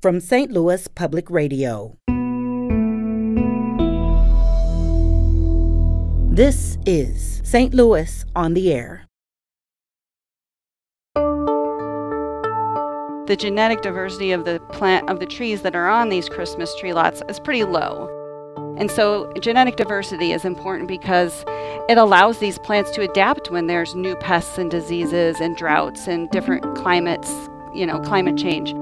from St. Louis Public Radio. This is St. Louis on the Air. The genetic diversity of the plant of the trees that are on these Christmas tree lots is pretty low. And so genetic diversity is important because it allows these plants to adapt when there's new pests and diseases and droughts and different climates, you know, climate change.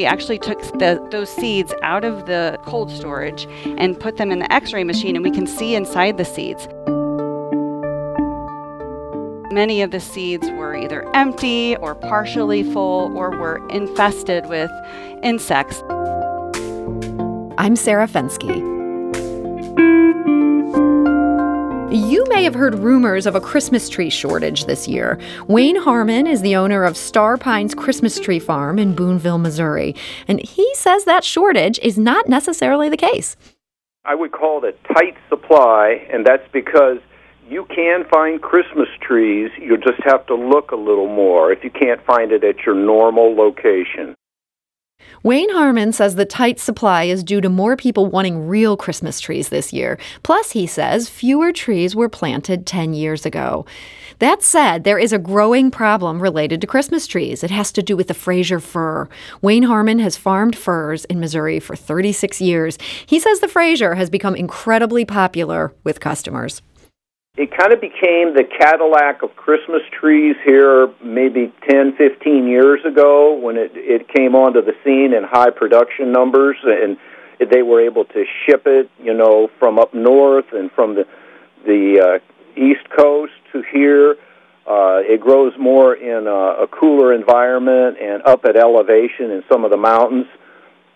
We actually took the, those seeds out of the cold storage and put them in the x ray machine, and we can see inside the seeds. Many of the seeds were either empty or partially full or were infested with insects. I'm Sarah Fenske. You may have heard rumors of a Christmas tree shortage this year. Wayne Harmon is the owner of Star Pines Christmas Tree Farm in Boonville, Missouri, and he says that shortage is not necessarily the case. I would call it a tight supply, and that's because you can find Christmas trees. You just have to look a little more if you can't find it at your normal location. Wayne Harmon says the tight supply is due to more people wanting real Christmas trees this year. Plus, he says fewer trees were planted 10 years ago. That said, there is a growing problem related to Christmas trees. It has to do with the Fraser fir. Wayne Harmon has farmed firs in Missouri for 36 years. He says the Fraser has become incredibly popular with customers it kind of became the Cadillac of Christmas trees here maybe 10, 15 years ago when it, it came onto the scene in high production numbers and they were able to ship it, you know, from up north and from the the uh, east coast to here. Uh, it grows more in a, a cooler environment and up at elevation in some of the mountains.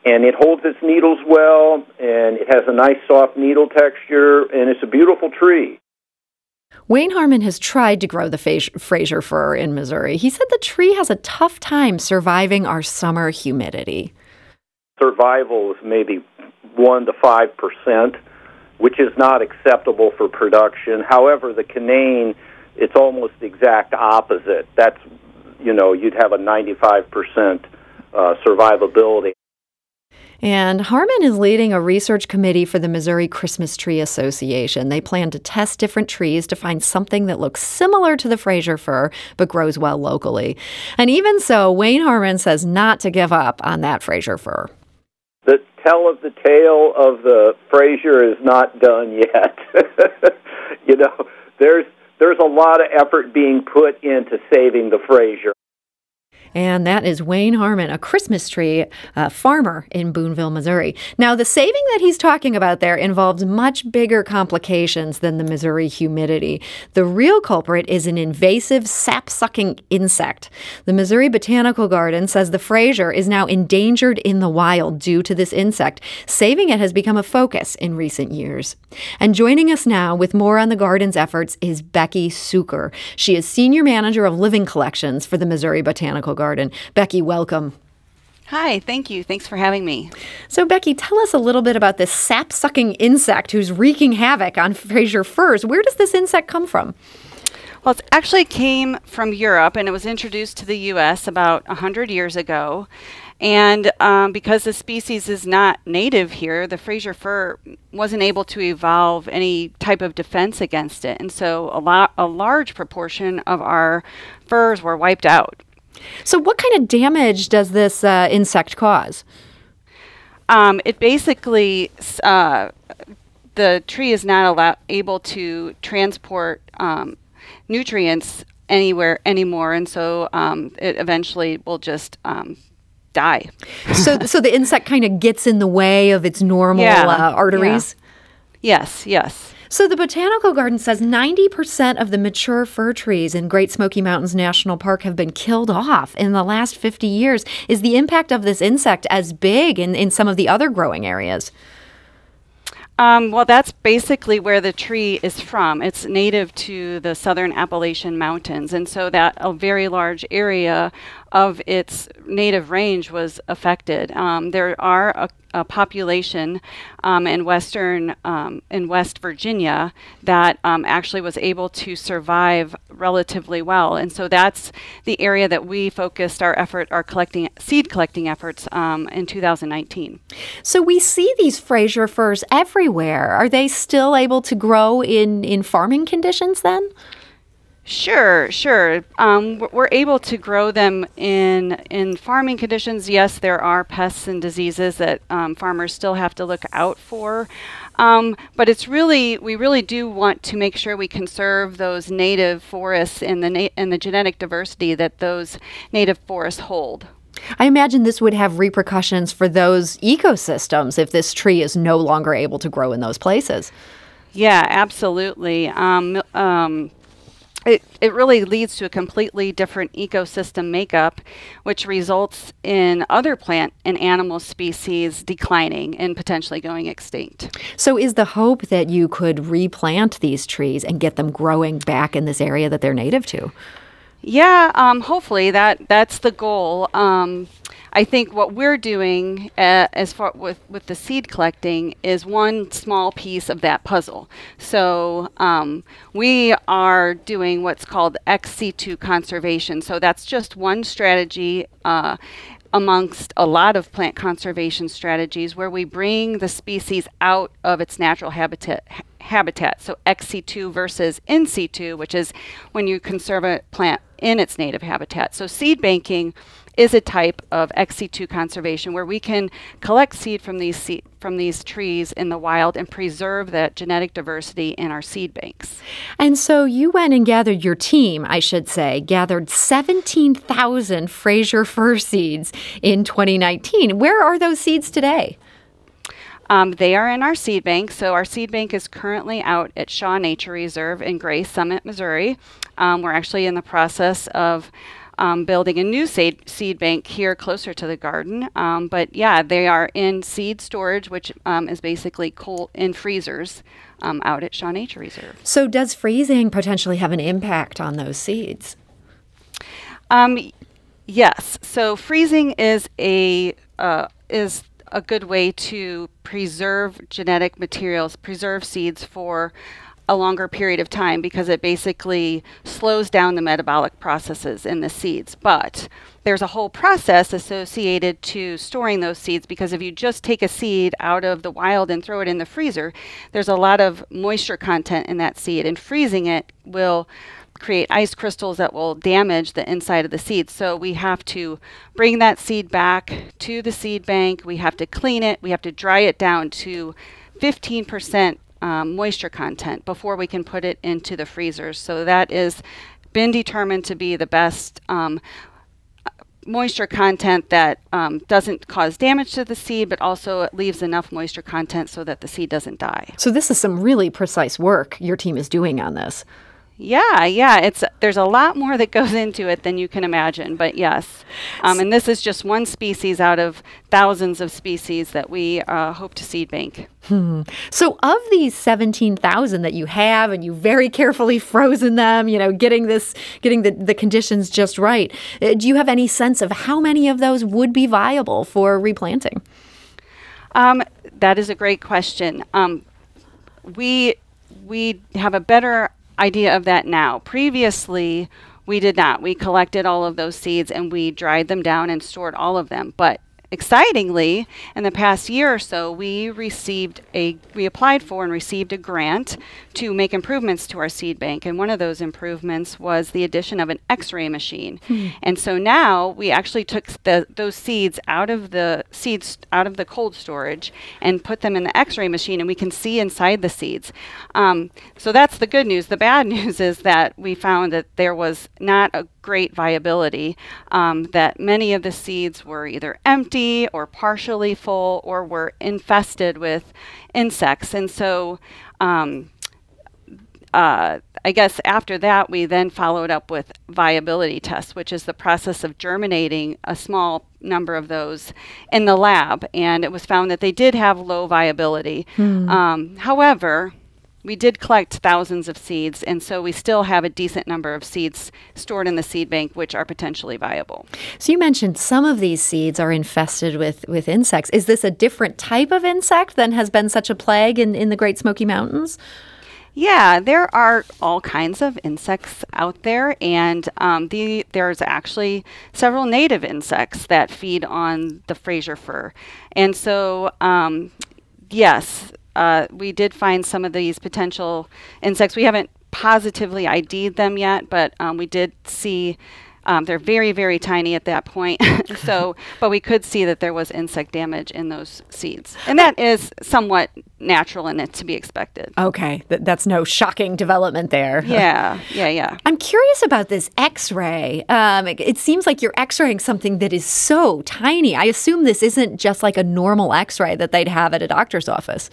And it holds its needles well, and it has a nice soft needle texture, and it's a beautiful tree. Wayne Harmon has tried to grow the Fraser fir in Missouri. He said the tree has a tough time surviving our summer humidity. Survival is maybe 1 to 5%, which is not acceptable for production. However, the Canaan, it's almost the exact opposite. That's, you know, you'd have a 95% uh, survivability. And Harmon is leading a research committee for the Missouri Christmas Tree Association. They plan to test different trees to find something that looks similar to the Fraser fir but grows well locally. And even so, Wayne Harmon says not to give up on that Fraser fir. The tell of the tale of the Fraser is not done yet. you know, there's there's a lot of effort being put into saving the Fraser and that is Wayne Harmon, a Christmas tree uh, farmer in Boonville, Missouri. Now, the saving that he's talking about there involves much bigger complications than the Missouri humidity. The real culprit is an invasive sap sucking insect. The Missouri Botanical Garden says the Fraser is now endangered in the wild due to this insect. Saving it has become a focus in recent years. And joining us now with more on the garden's efforts is Becky Sucher. She is Senior Manager of Living Collections for the Missouri Botanical Garden garden. Becky, welcome. Hi, thank you. Thanks for having me. So, Becky, tell us a little bit about this sap sucking insect who's wreaking havoc on Fraser firs. Where does this insect come from? Well, it actually came from Europe and it was introduced to the U.S. about 100 years ago. And um, because the species is not native here, the Fraser fir wasn't able to evolve any type of defense against it. And so a, lot, a large proportion of our firs were wiped out. So, what kind of damage does this uh, insect cause? Um, it basically, uh, the tree is not allow- able to transport um, nutrients anywhere anymore, and so um, it eventually will just um, die. so, so the insect kind of gets in the way of its normal yeah, uh, arteries. Yeah. Yes, yes. So the Botanical Garden says 90% of the mature fir trees in Great Smoky Mountains National Park have been killed off in the last 50 years. Is the impact of this insect as big in, in some of the other growing areas? Um, well, that's basically where the tree is from. It's native to the southern Appalachian Mountains, and so that a very large area of its native range was affected. Um, there are a, a population um, in western um, in West Virginia that um, actually was able to survive relatively well, and so that's the area that we focused our effort, our collecting seed collecting efforts um, in 2019. So we see these Fraser firs everywhere. Are they still able to grow in in farming conditions then? Sure, sure. Um, we're able to grow them in in farming conditions. Yes, there are pests and diseases that um, farmers still have to look out for, um, but it's really we really do want to make sure we conserve those native forests and the na- and the genetic diversity that those native forests hold. I imagine this would have repercussions for those ecosystems if this tree is no longer able to grow in those places. Yeah, absolutely. Um, um, it, it really leads to a completely different ecosystem makeup, which results in other plant and animal species declining and potentially going extinct. So, is the hope that you could replant these trees and get them growing back in this area that they're native to? Yeah, um, hopefully that that's the goal. Um, I think what we're doing uh, as far with with the seed collecting is one small piece of that puzzle. So um, we are doing what's called ex-situ conservation. So that's just one strategy. Uh, amongst a lot of plant conservation strategies where we bring the species out of its natural habitat habitat. So ex situ versus in situ which is when you conserve a plant in its native habitat. So seed banking is a type of ex situ conservation where we can collect seed from these seed, from these trees in the wild and preserve that genetic diversity in our seed banks. And so you went and gathered your team, I should say, gathered 17,000 Fraser fir seeds in 2019. Where are those seeds today? Um, they are in our seed bank. So our seed bank is currently out at Shaw Nature Reserve in Gray Summit, Missouri. Um, we're actually in the process of um, building a new seed, seed bank here closer to the garden. Um, but yeah, they are in seed storage, which um, is basically in freezers um, out at Shaw Nature Reserve. So, does freezing potentially have an impact on those seeds? Um, yes. So, freezing is a uh, is a good way to preserve genetic materials, preserve seeds for a longer period of time because it basically slows down the metabolic processes in the seeds. But there's a whole process associated to storing those seeds because if you just take a seed out of the wild and throw it in the freezer, there's a lot of moisture content in that seed, and freezing it will create ice crystals that will damage the inside of the seed. So we have to bring that seed back to the seed bank. We have to clean it. We have to dry it down to 15% um, moisture content before we can put it into the freezers. So that is been determined to be the best um, moisture content that um, doesn't cause damage to the seed, but also leaves enough moisture content so that the seed doesn't die. So this is some really precise work your team is doing on this. Yeah, yeah, it's there's a lot more that goes into it than you can imagine, but yes, um, and this is just one species out of thousands of species that we uh, hope to seed bank. Hmm. So, of these seventeen thousand that you have, and you very carefully frozen them, you know, getting this, getting the the conditions just right. Uh, do you have any sense of how many of those would be viable for replanting? Um, that is a great question. Um, we we have a better idea of that now. Previously, we did not. We collected all of those seeds and we dried them down and stored all of them. But excitingly, in the past year or so, we received a we applied for and received a grant to make improvements to our seed bank. And one of those improvements was the addition of an X-ray machine. Hmm. And so now we actually took the, those seeds out of the seeds out of the cold storage and put them in the X-ray machine, and we can see inside the seeds. Um, so that's the good news. The bad news is that we found that there was not a great viability. Um, that many of the seeds were either empty or partially full or were infested with insects. And so, um, uh, I guess after that, we then followed up with viability tests, which is the process of germinating a small number of those in the lab. And it was found that they did have low viability. Hmm. Um, however, we did collect thousands of seeds, and so we still have a decent number of seeds stored in the seed bank, which are potentially viable. So you mentioned some of these seeds are infested with, with insects. Is this a different type of insect than has been such a plague in, in the Great Smoky Mountains? Yeah, there are all kinds of insects out there, and um, the, there's actually several native insects that feed on the Fraser fir. And so, um, yes, uh, we did find some of these potential insects. We haven't positively ID'd them yet, but um, we did see um, they're very, very tiny at that point. so, but we could see that there was insect damage in those seeds. And that is somewhat natural and it to be expected. Okay. Th- that's no shocking development there. Yeah. Yeah. Yeah. I'm curious about this x ray. Um, it, it seems like you're x raying something that is so tiny. I assume this isn't just like a normal x ray that they'd have at a doctor's office.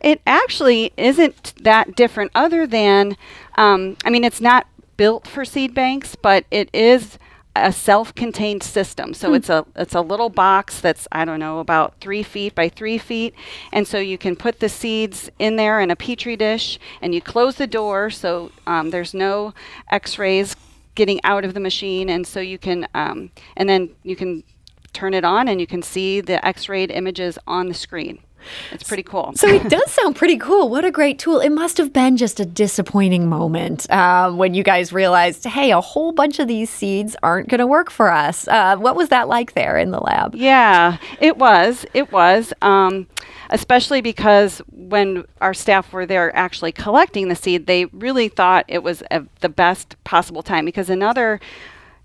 It actually isn't that different, other than, um, I mean, it's not built for seed banks, but it is a self-contained system. So hmm. it's a it's a little box that's I don't know about three feet by three feet, and so you can put the seeds in there in a petri dish, and you close the door so um, there's no X-rays getting out of the machine, and so you can um, and then you can turn it on and you can see the X-rayed images on the screen. It's pretty cool. So it does sound pretty cool. What a great tool. It must have been just a disappointing moment uh, when you guys realized, hey, a whole bunch of these seeds aren't going to work for us. Uh, what was that like there in the lab? Yeah, it was. It was. Um, especially because when our staff were there actually collecting the seed, they really thought it was a, the best possible time because another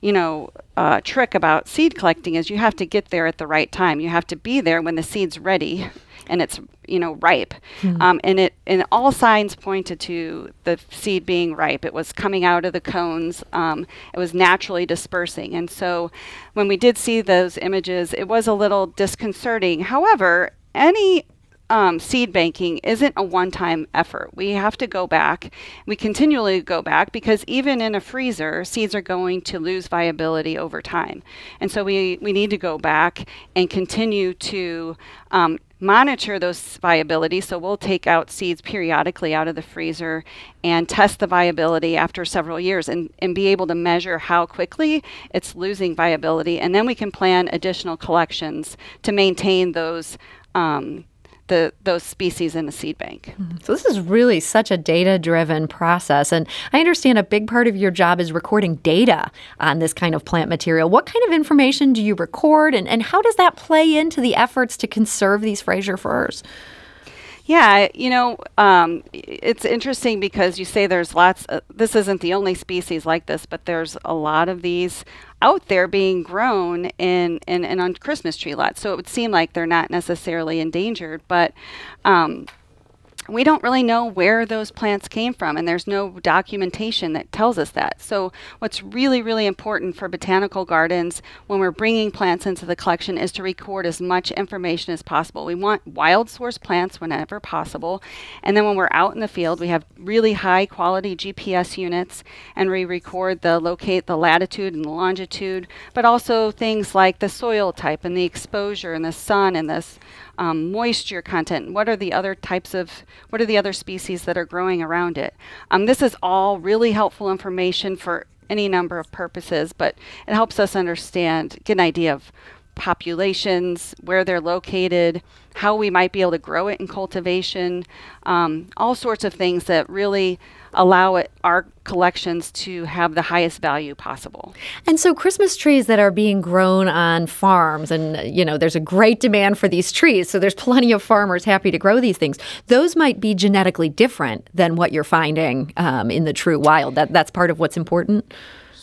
you know, uh, trick about seed collecting is you have to get there at the right time. You have to be there when the seed's ready and it's you know ripe. Mm-hmm. um, and it and all signs pointed to the seed being ripe. It was coming out of the cones. Um, it was naturally dispersing. And so when we did see those images it was a little disconcerting. However any um, seed banking isn't a one time effort. We have to go back. We continually go back because even in a freezer, seeds are going to lose viability over time. And so we, we need to go back and continue to um, monitor those viability. So we'll take out seeds periodically out of the freezer and test the viability after several years and, and be able to measure how quickly it's losing viability. And then we can plan additional collections to maintain those. Um, the, those species in the seed bank. Mm-hmm. So this is really such a data-driven process, and I understand a big part of your job is recording data on this kind of plant material. What kind of information do you record, and, and how does that play into the efforts to conserve these Fraser firs? Yeah, you know, um, it's interesting because you say there's lots. Uh, this isn't the only species like this, but there's a lot of these out there being grown in, in on Christmas tree lots. So it would seem like they're not necessarily endangered, but um, we don't really know where those plants came from, and there's no documentation that tells us that. So, what's really, really important for botanical gardens when we're bringing plants into the collection is to record as much information as possible. We want wild source plants whenever possible, and then when we're out in the field, we have really high quality GPS units, and we record the locate the latitude and the longitude, but also things like the soil type and the exposure and the sun and this um, moisture content. What are the other types of, what are the other species that are growing around it? Um, this is all really helpful information for any number of purposes, but it helps us understand, get an idea of populations, where they're located, how we might be able to grow it in cultivation, um, all sorts of things that really allow it, our collections to have the highest value possible. And so Christmas trees that are being grown on farms and you know there's a great demand for these trees so there's plenty of farmers happy to grow these things. Those might be genetically different than what you're finding um, in the true wild. That that's part of what's important.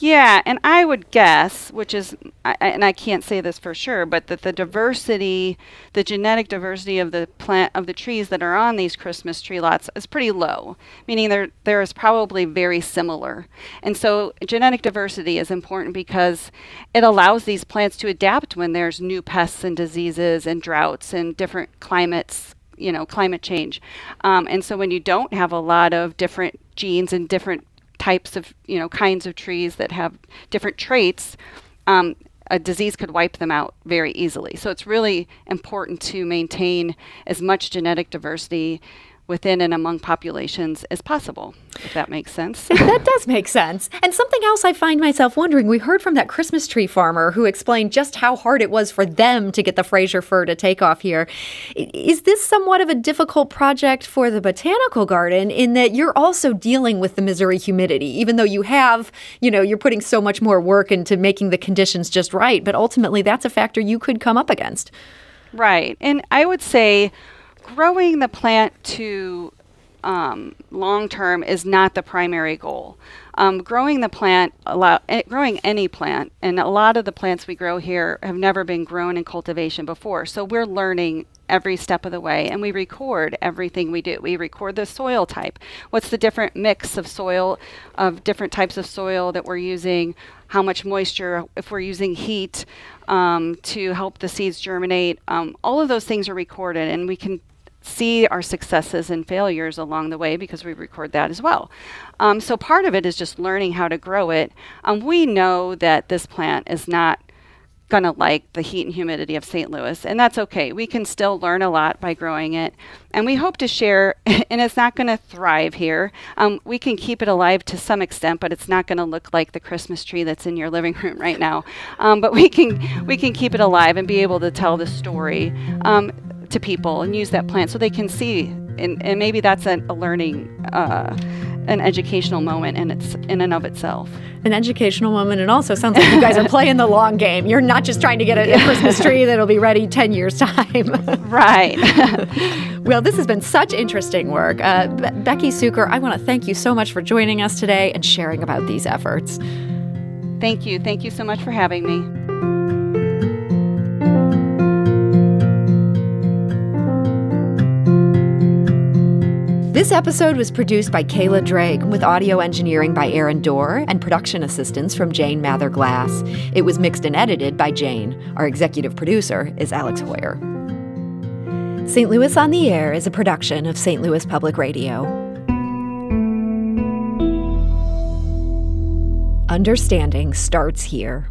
Yeah, and I would guess, which is, I, and I can't say this for sure, but that the diversity, the genetic diversity of the plant of the trees that are on these Christmas tree lots is pretty low, meaning there there is probably very similar. And so genetic diversity is important because it allows these plants to adapt when there's new pests and diseases and droughts and different climates you know climate change um, and so when you don't have a lot of different genes and different types of you know kinds of trees that have different traits, um, a disease could wipe them out very easily. So it's really important to maintain as much genetic diversity within and among populations as possible, if that makes sense. that does make sense. And something else I find myself wondering we heard from that Christmas tree farmer who explained just how hard it was for them to get the Fraser fir to take off here. Is this somewhat of a difficult project for the botanical garden in that you're also dealing with the Missouri humidity, even though you have, you know, you're putting so much more work into making the conditions just right, but ultimately that's a factor you could come up against. Right. And I would say, growing the plant to um, long term is not the primary goal. Um, growing the plant, allow, eh, growing any plant, and a lot of the plants we grow here have never been grown in cultivation before. So we're learning every step of the way and we record everything we do. We record the soil type. What's the different mix of soil, of different types of soil that we're using, how much moisture, if we're using heat um, to help the seeds germinate. Um, all of those things are recorded and we can see our successes and failures along the way because we record that as well. Um, so part of it is just learning how to grow it. Um, we know that this plant is not going to like the heat and humidity of St. Louis, and that's okay. We can still learn a lot by growing it, and we hope to share. and it's not going to thrive here. Um, we can keep it alive to some extent, but it's not going to look like the Christmas tree that's in your living room right now. Um, but we can we can keep it alive and be able to tell the story. Um, to people and use that plant so they can see. And, and maybe that's a, a learning uh, an educational moment in its in and of itself. An educational moment and also sounds like you guys are playing the long game. You're not just trying to get a, a christmas tree that'll be ready 10 years time. Right. Well this has been such interesting work. Uh, Be- becky sucher i want to thank you so much for joining us today and sharing about these efforts. Thank you. Thank you so much for having me This episode was produced by Kayla Drake with audio engineering by Aaron Doerr and production assistance from Jane Mather Glass. It was mixed and edited by Jane. Our executive producer is Alex Heuer. St. Louis on the Air is a production of St. Louis Public Radio. Understanding starts here.